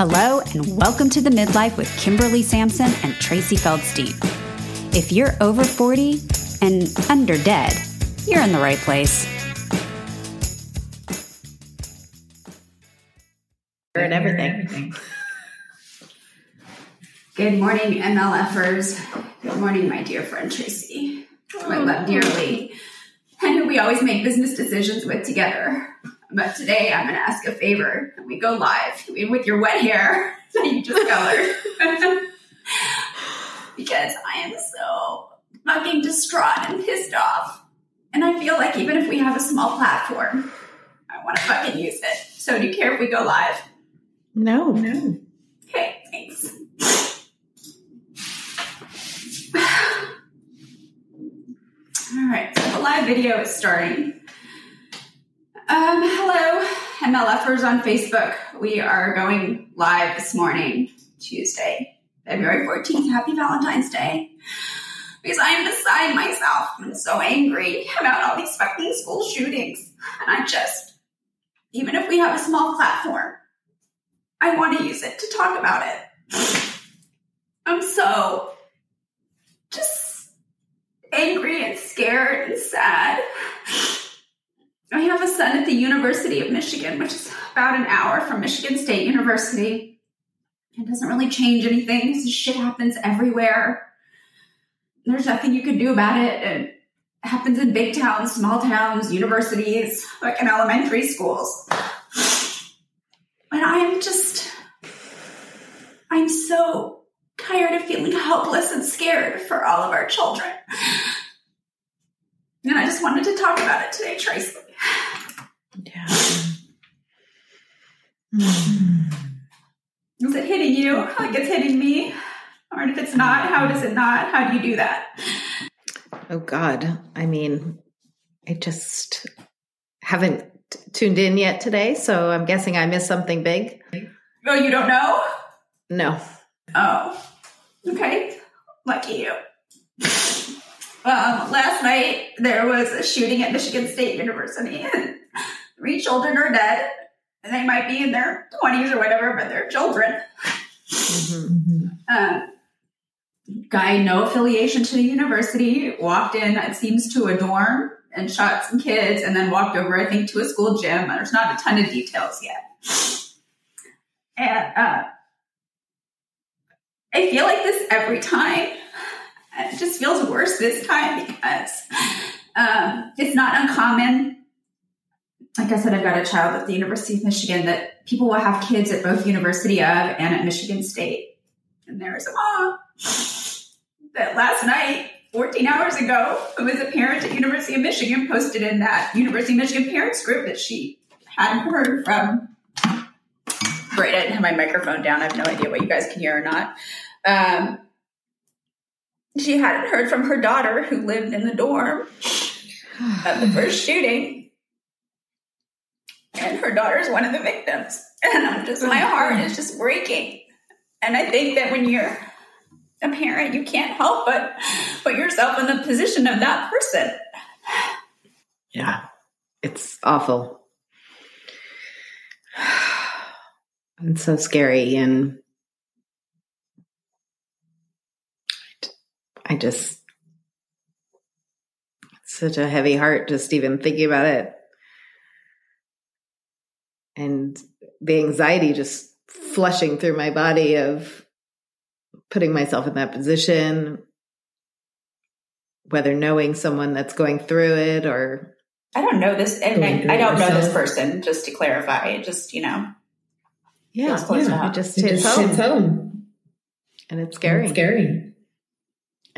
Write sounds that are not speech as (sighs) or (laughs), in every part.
Hello, and welcome to the Midlife with Kimberly Sampson and Tracy Feldstein. If you're over 40 and under dead, you're in the right place. and everything. Good morning, MLFers. Good morning, my dear friend Tracy, who oh. I love dearly, and who we always make business decisions with together. But today I'm going to ask a favor. Can we go live with your wet hair (laughs) that you just colored? (laughs) because I am so fucking distraught and pissed off. And I feel like even if we have a small platform, I want to fucking use it. So do you care if we go live? No, no. Okay, thanks. (sighs) All right, so the live video is starting. Um, hello, MLFers on Facebook. We are going live this morning, Tuesday, February 14th. Happy Valentine's Day. Because I am beside myself. I'm so angry about all these fucking school shootings. And I just, even if we have a small platform, I want to use it to talk about it. I'm so just angry and scared and sad. I have a son at the University of Michigan, which is about an hour from Michigan State University. It doesn't really change anything. This shit happens everywhere. There's nothing you can do about it. It happens in big towns, small towns, universities, like in elementary schools. And I am just, I'm so tired of feeling helpless and scared for all of our children. Just wanted to talk about it today, Tracy. Yeah. Is it hitting you like it's hitting me? Or if it's not, how does it not? How do you do that? Oh God. I mean, I just haven't t- tuned in yet today, so I'm guessing I missed something big. Oh, you don't know? No. Oh, okay. Lucky you. (laughs) Um, last night there was a shooting at Michigan State University, (laughs) three children are dead. And they might be in their 20s or whatever, but they're children. Mm-hmm. Um, guy, no affiliation to the university, walked in, it seems, to a dorm and shot some kids, and then walked over, I think, to a school gym. There's not a ton of details yet. And uh, I feel like this every time. It just feels worse this time because um, it's not uncommon. Like I said, I've got a child at the University of Michigan that people will have kids at both University of and at Michigan State. And there's a mom that last night, 14 hours ago, who was a parent at University of Michigan, posted in that University of Michigan parents group that she hadn't heard from. Great, I didn't have my microphone down. I have no idea what you guys can hear or not. Um, she hadn't heard from her daughter who lived in the dorm of the first (sighs) shooting. And her daughter's one of the victims. And I'm just, my heart is just breaking. And I think that when you're a parent, you can't help but put yourself in the position of that person. Yeah. It's awful. (sighs) It's so scary and I just such a heavy heart just even thinking about it. And the anxiety just flushing through my body of putting myself in that position, whether knowing someone that's going through it or I don't know this, and I, I don't know this person. Just to clarify, it just you know, yeah, Feels close yeah home. it just It hits just home, hits home. and it's scary. It's scary.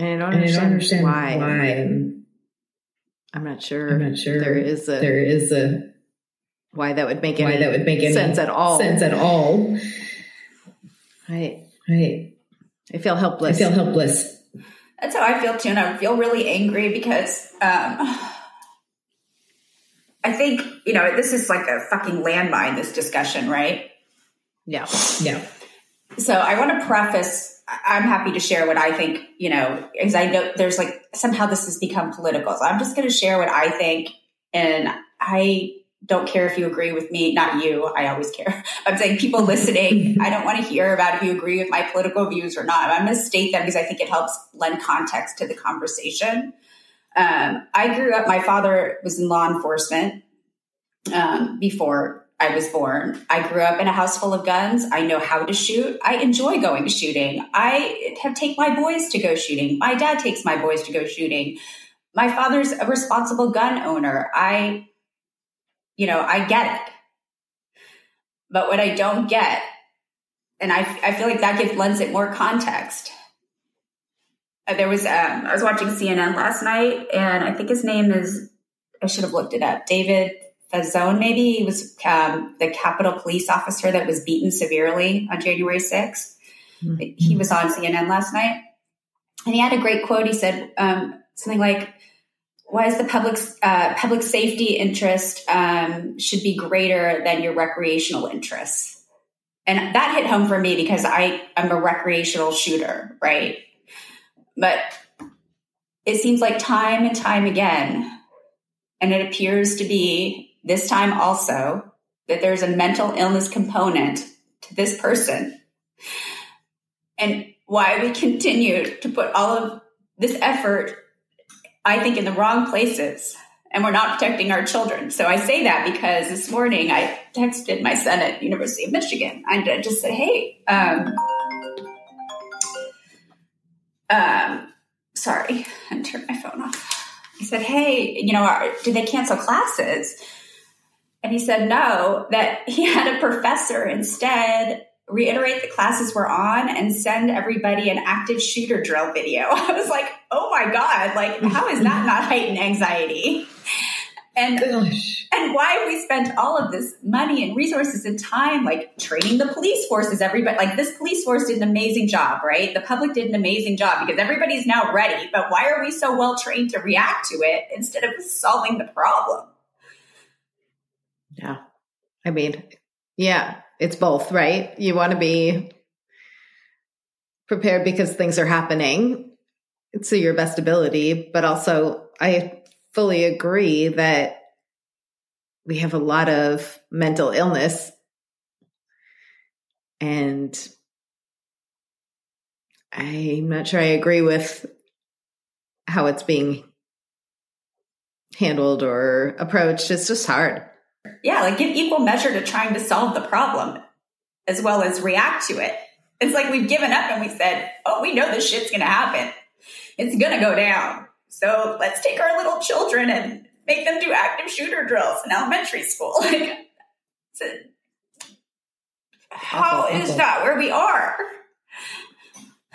And I don't And I understand, don't understand why. why. And I'm not sure. I'm not sure there is a there is a why that would make any why that would make any sense at all. Sense at all. Right. Right. I feel helpless. I feel helpless. that's how I feel too, and I feel really angry because um, I think you know this is like a fucking landmine. This discussion, right? yeah. Yeah. So I want to preface. I'm happy to share what I think. You know, because I know there's like somehow this has become political. So I'm just going to share what I think, and I don't care if you agree with me. Not you, I always care. (laughs) I'm saying people listening, I don't want to hear about if you agree with my political views or not. I'm going to state them because I think it helps lend context to the conversation. Um, I grew up, my father was in law enforcement um, before I was born. I grew up in a house full of guns. I know how to shoot. I enjoy going shooting. I have take my boys to go shooting. My dad takes my boys to go shooting. My father's a responsible gun owner. I, you know, I get it. But what I don't get, and I, I feel like that gives lends it more context. Uh, there was, um, I was watching CNN last night, and I think his name is, I should have looked it up, David The zone, maybe he was um, the Capitol police officer that was beaten severely on January 6th. Mm-hmm. He was on CNN last night, and he had a great quote. He said um, something like, "Why is the public uh, public safety interest um, should be greater than your recreational interests?" And that hit home for me because I am a recreational shooter, right? But it seems like time and time again, and it appears to be this time also that there's a mental illness component to this person. And why we continue to put all of this effort i think in the wrong places and we're not protecting our children. So i say that because this morning i texted my son at university of michigan. I just said hey um, um sorry and turned my phone off. I said hey you know did they cancel classes and he said no, that he (laughs) had a professor instead reiterate the classes we're on and send everybody an active shooter drill video. (laughs) I was like, oh my God, like, how is that not heightened anxiety? And, Gosh. and why we spent all of this money and resources and time, like training the police forces, everybody, like this police force did an amazing job, right? The public did an amazing job because everybody's now ready. But why are we so well trained to react to it instead of solving the problem? Yeah. I mean, yeah, it's both, right? You want to be prepared because things are happening to your best ability, but also I fully agree that we have a lot of mental illness and I'm not sure I agree with how it's being handled or approached. It's just hard yeah, like give equal measure to trying to solve the problem as well as react to it. It's like we've given up and we said, oh, we know this shit's going to happen. It's going to go down. So let's take our little children and make them do active shooter drills in elementary school. (laughs) Like, how is that where we are? (sighs)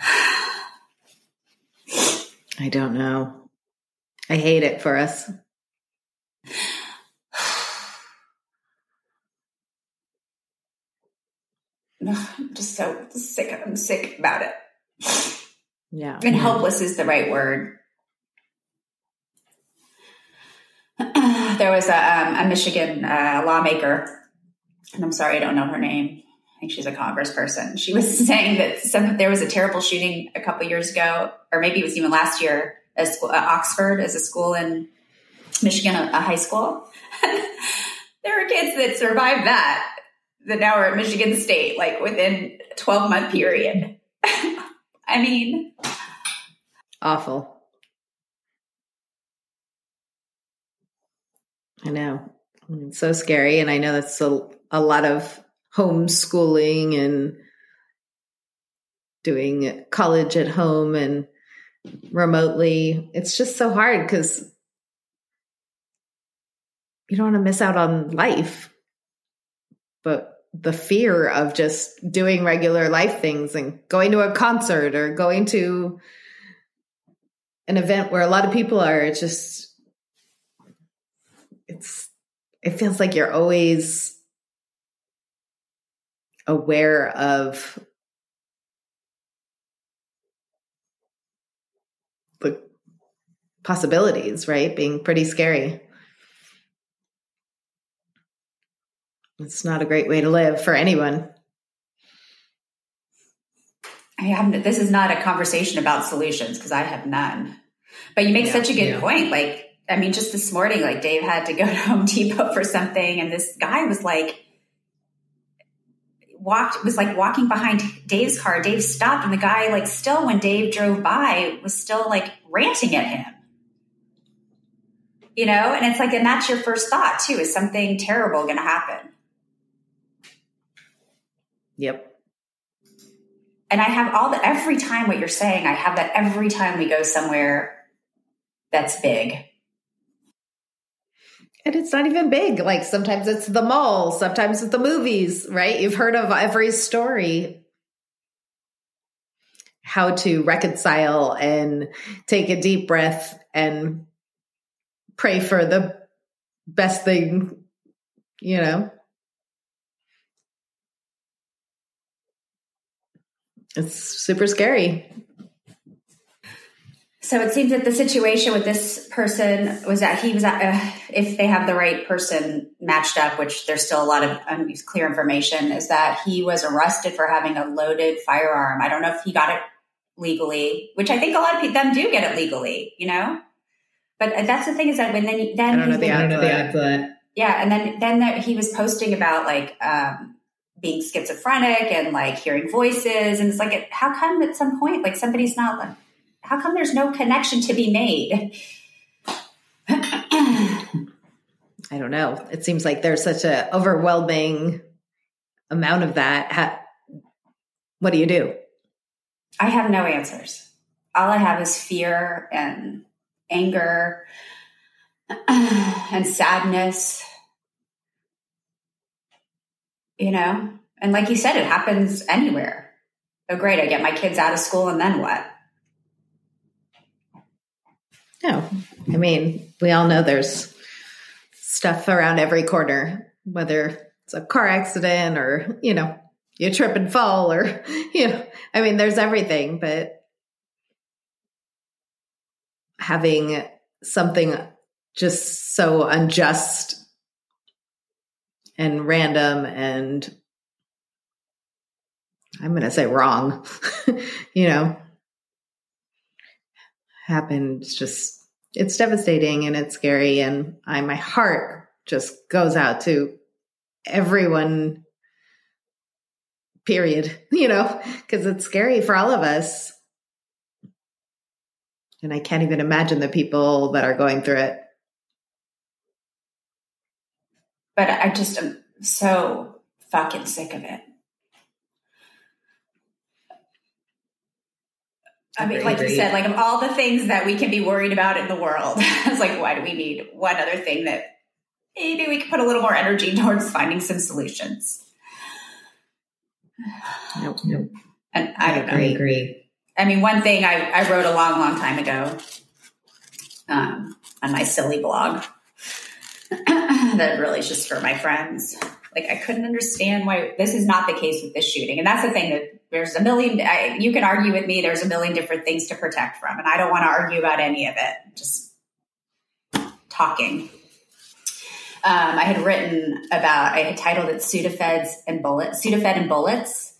I don't know. I hate it for us. I'm just so sick. I'm sick about it. Yeah. And helpless is the right word. (clears throat) there was a, um, a Michigan uh, lawmaker, and I'm sorry, I don't know her name. I think she's a congressperson. She was (laughs) saying that some there was a terrible shooting a couple years ago, or maybe it was even last year. at, school, uh, Oxford as a school in Michigan, a, a high school. (laughs) there were kids that survived that that now are at Michigan State, like within a 12 month period. (laughs) I mean, awful. I know. It's so scary. And I know that's a, a lot of homeschooling and doing college at home and remotely. It's just so hard because you don't want to miss out on life. But the fear of just doing regular life things and going to a concert or going to an event where a lot of people are it's just it's it feels like you're always aware of the possibilities right? Being pretty scary It's not a great way to live for anyone. I have this is not a conversation about solutions because I have none. But you make yeah, such a good yeah. point. Like I mean, just this morning, like Dave had to go to (laughs) Home Depot for something, and this guy was like, walked was like walking behind Dave's car. Dave stopped, and the guy, like, still when Dave drove by, was still like ranting at him. You know, and it's like, and that's your first thought too: is something terrible going to happen? Yep. And I have all the every time what you're saying, I have that every time we go somewhere that's big. And it's not even big. Like sometimes it's the mall, sometimes it's the movies, right? You've heard of every story. How to reconcile and take a deep breath and pray for the best thing, you know? It's super scary. So it seems that the situation with this person was that he was, uh, if they have the right person matched up, which there's still a lot of unclear information, is that he was arrested for having a loaded firearm. I don't know if he got it legally, which I think a lot of them do get it legally, you know. But that's the thing is that when then then I don't know the I don't know the yeah, and then then there, he was posting about like um, being schizophrenic and like hearing voices, and it's like, how come at some point like somebody's not like, how come there's no connection to be made? (clears throat) I don't know. It seems like there's such a overwhelming amount of that. Ha- what do you do? I have no answers. All I have is fear and anger (clears throat) and sadness. You know, and like you said, it happens anywhere. Oh, great! I get my kids out of school, and then what? No, I mean, we all know there's stuff around every corner, whether it's a car accident or, you know, you trip and fall or, (laughs) you know, I mean, there's everything, but having something just so unjust and random and I'm going to say wrong, (laughs) you know, happened. Just, it's devastating and it's scary. And I, my heart just goes out to everyone, period, (laughs) you know, because it's scary for all of us. And I can't even imagine the people that are going through it. But I just am so fucking sick of it. I mean, like you said, like of all the things that we can be worried about in the world, (laughs) it's like, why do we need one other thing that maybe we could put a little more energy (laughs) towards finding some solutions? Nope. Nope. And I don't I know. agree. I mean, one thing I, I wrote a long, long time ago um, on my silly blog (clears throat) that really just for my friends. Like, I couldn't understand why this is not the case with this shooting. And that's the thing that there's a million, I, you can argue with me, there's a million different things to protect from. And I don't want to argue about any of it, just talking. Um, I had written about, I had titled it Sudafeds and Bullets, Sudafed and Bullets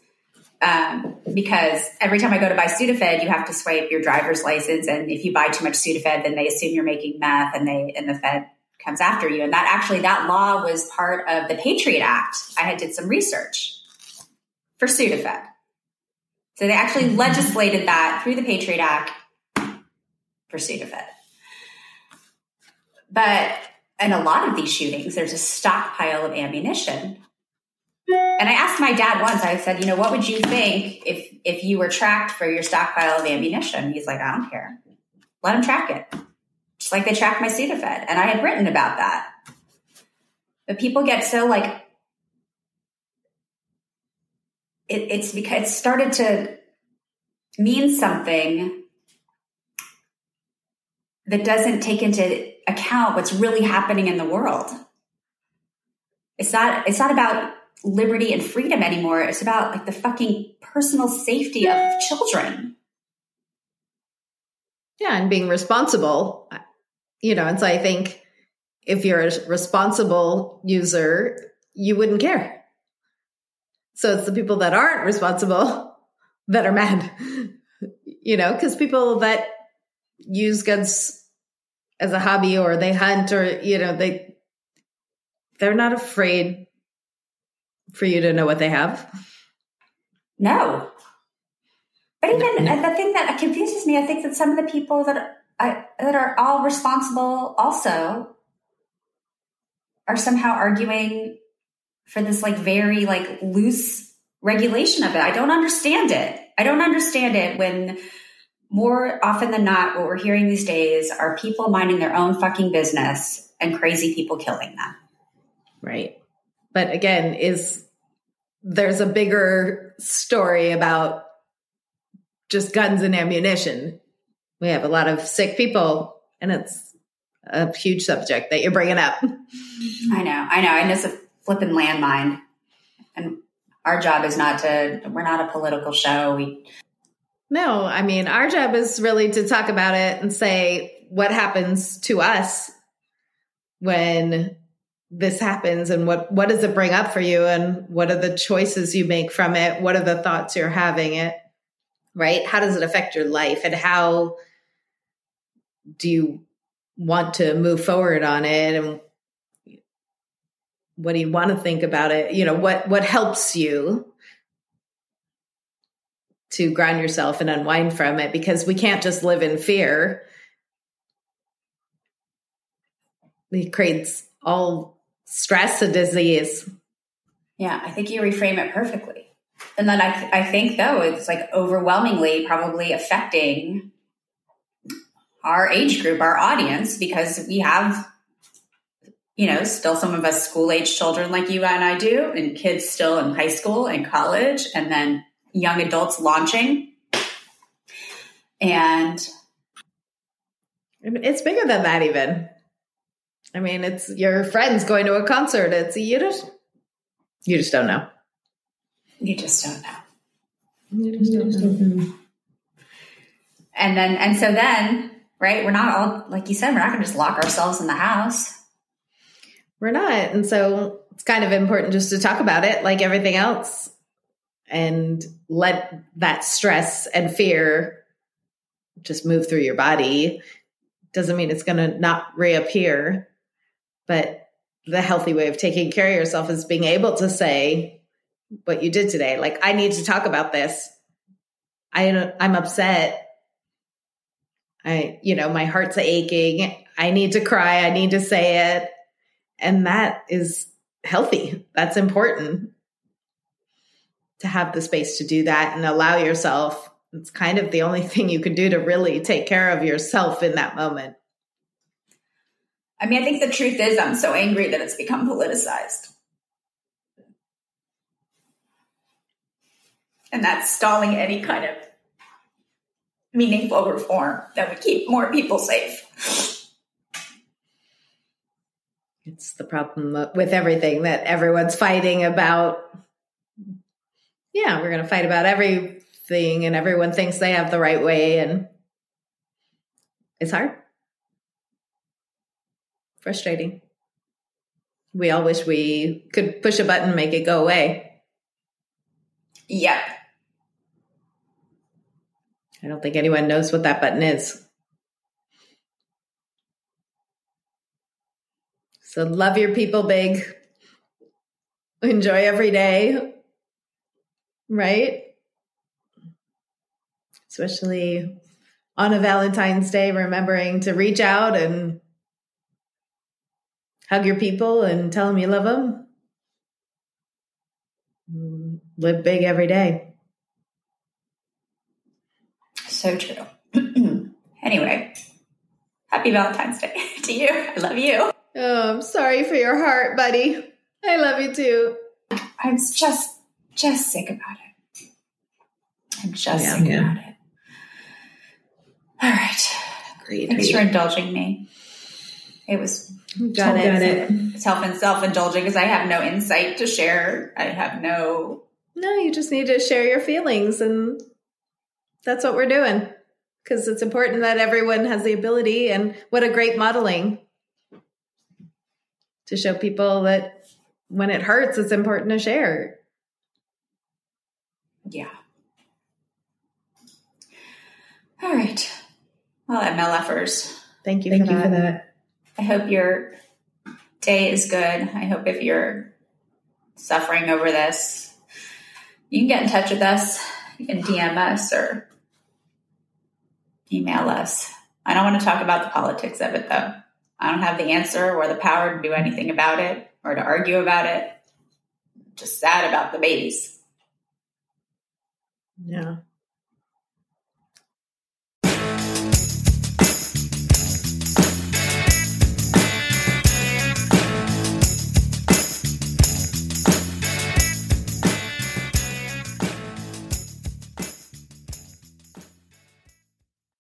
um, because every time I go to buy Sudafed, you have to swipe your driver's license, and if you buy too much Sudafed, then they assume you're making meth, and they and the Fed comes after you. And that actually that law was part of the Patriot Act. I had did some research for Sudafed, so they actually legislated that through the Patriot Act for Sudafed. But in a lot of these shootings, there's a stockpile of ammunition and I asked my dad once, I said, you know, what would you think if if you were tracked for your stockpile of ammunition? He's like, I don't care. Let them track it. Just like they track my Sudafed. And I had written about that. But people get so like it, it's because it started to mean something that doesn't take into account what's really happening in the world. It's not it's not about liberty and freedom anymore. It's about like the fucking personal safety of children. Yeah, and being responsible. You know, and so I think if you're a responsible user, you wouldn't care. So it's the people that aren't responsible (laughs) that are mad. (laughs) You know, because people that use guns as a hobby or they hunt or you know they they're not afraid for you to know what they have. No. But even uh, the thing that confuses me, I think that some of the people that I, that are all responsible also are somehow arguing for this like very like loose regulation of it. I don't understand it. I don't understand it when more often than not, what we're hearing these days are people minding their own fucking business and crazy people killing them. Right. But again, is there's a bigger story about just guns and ammunition. We have a lot of sick people, and it's a huge subject that you're bringing up. I know, I know, and it's a flipping landmine. And our job is not to. We're not a political show. We no, I mean, our job is really to talk about it and say what happens to us when this happens and what what does it bring up for you and what are the choices you make from it? What are the thoughts you're having it? Right? How does it affect your life and how do you want to move forward on it and what do you want to think about it? You know, what what helps you to ground yourself and unwind from it because we can't just live in fear. It creates all stress and disease. Yeah, I think you reframe it perfectly. And then I, I think though it's like overwhelmingly probably affecting our age group, our audience, because we have, you know, still some of us school age children like you and I do, and kids still in high school and college, and then young adults launching. And it's bigger than that, even. I mean, it's your friends going to a concert. It's you just you just don't know. You just don't know. You just don't know. And then and so then, right, we're not all like you said, we're not gonna just lock ourselves in the house. We're not. And so it's kind of important just to talk about it like everything else and let that stress and fear just move through your body doesn't mean it's going to not reappear but the healthy way of taking care of yourself is being able to say what you did today. Like i need to talk about this. I i'm upset. I you know my heart's aching. I need to cry. I need to say it. And that is healthy. That's important to have the space to do that and allow yourself. It's kind of the only thing you can do to really take care of yourself in that moment. I mean, I think the truth is, I'm so angry that it's become politicized. And that's stalling any kind of meaningful reform that would keep more people safe. It's the problem with everything that everyone's fighting about yeah, we're going to fight about everything and everyone thinks they have the right way and it's hard. Frustrating. We all wish we could push a button and make it go away. Yep. I don't think anyone knows what that button is. So love your people big. Enjoy every day right? Especially on a Valentine's Day, remembering to reach out and hug your people and tell them you love them. Live big every day. So true. (clears throat) anyway, happy Valentine's Day (laughs) to you. I love you. Oh, I'm sorry for your heart, buddy. I love you too. I'm just just sick about it. I'm just Yeah. sick Yeah. about it. All right. Great. Thanks for indulging me. It was Got it. it. self and self indulging because I have no insight to share. I have no. No, you just need to share your feelings, and that's what we're doing. Because it's important that everyone has the ability, and what a great modeling to show people that when it hurts, it's important to share. Yeah. All right. Well, MLFers, Thank you, Thank for, you that. for that. I hope your day is good. I hope if you're suffering over this, you can get in touch with us. You can DM us or email us. I don't want to talk about the politics of it though. I don't have the answer or the power to do anything about it or to argue about it. Just sad about the babies. Yeah.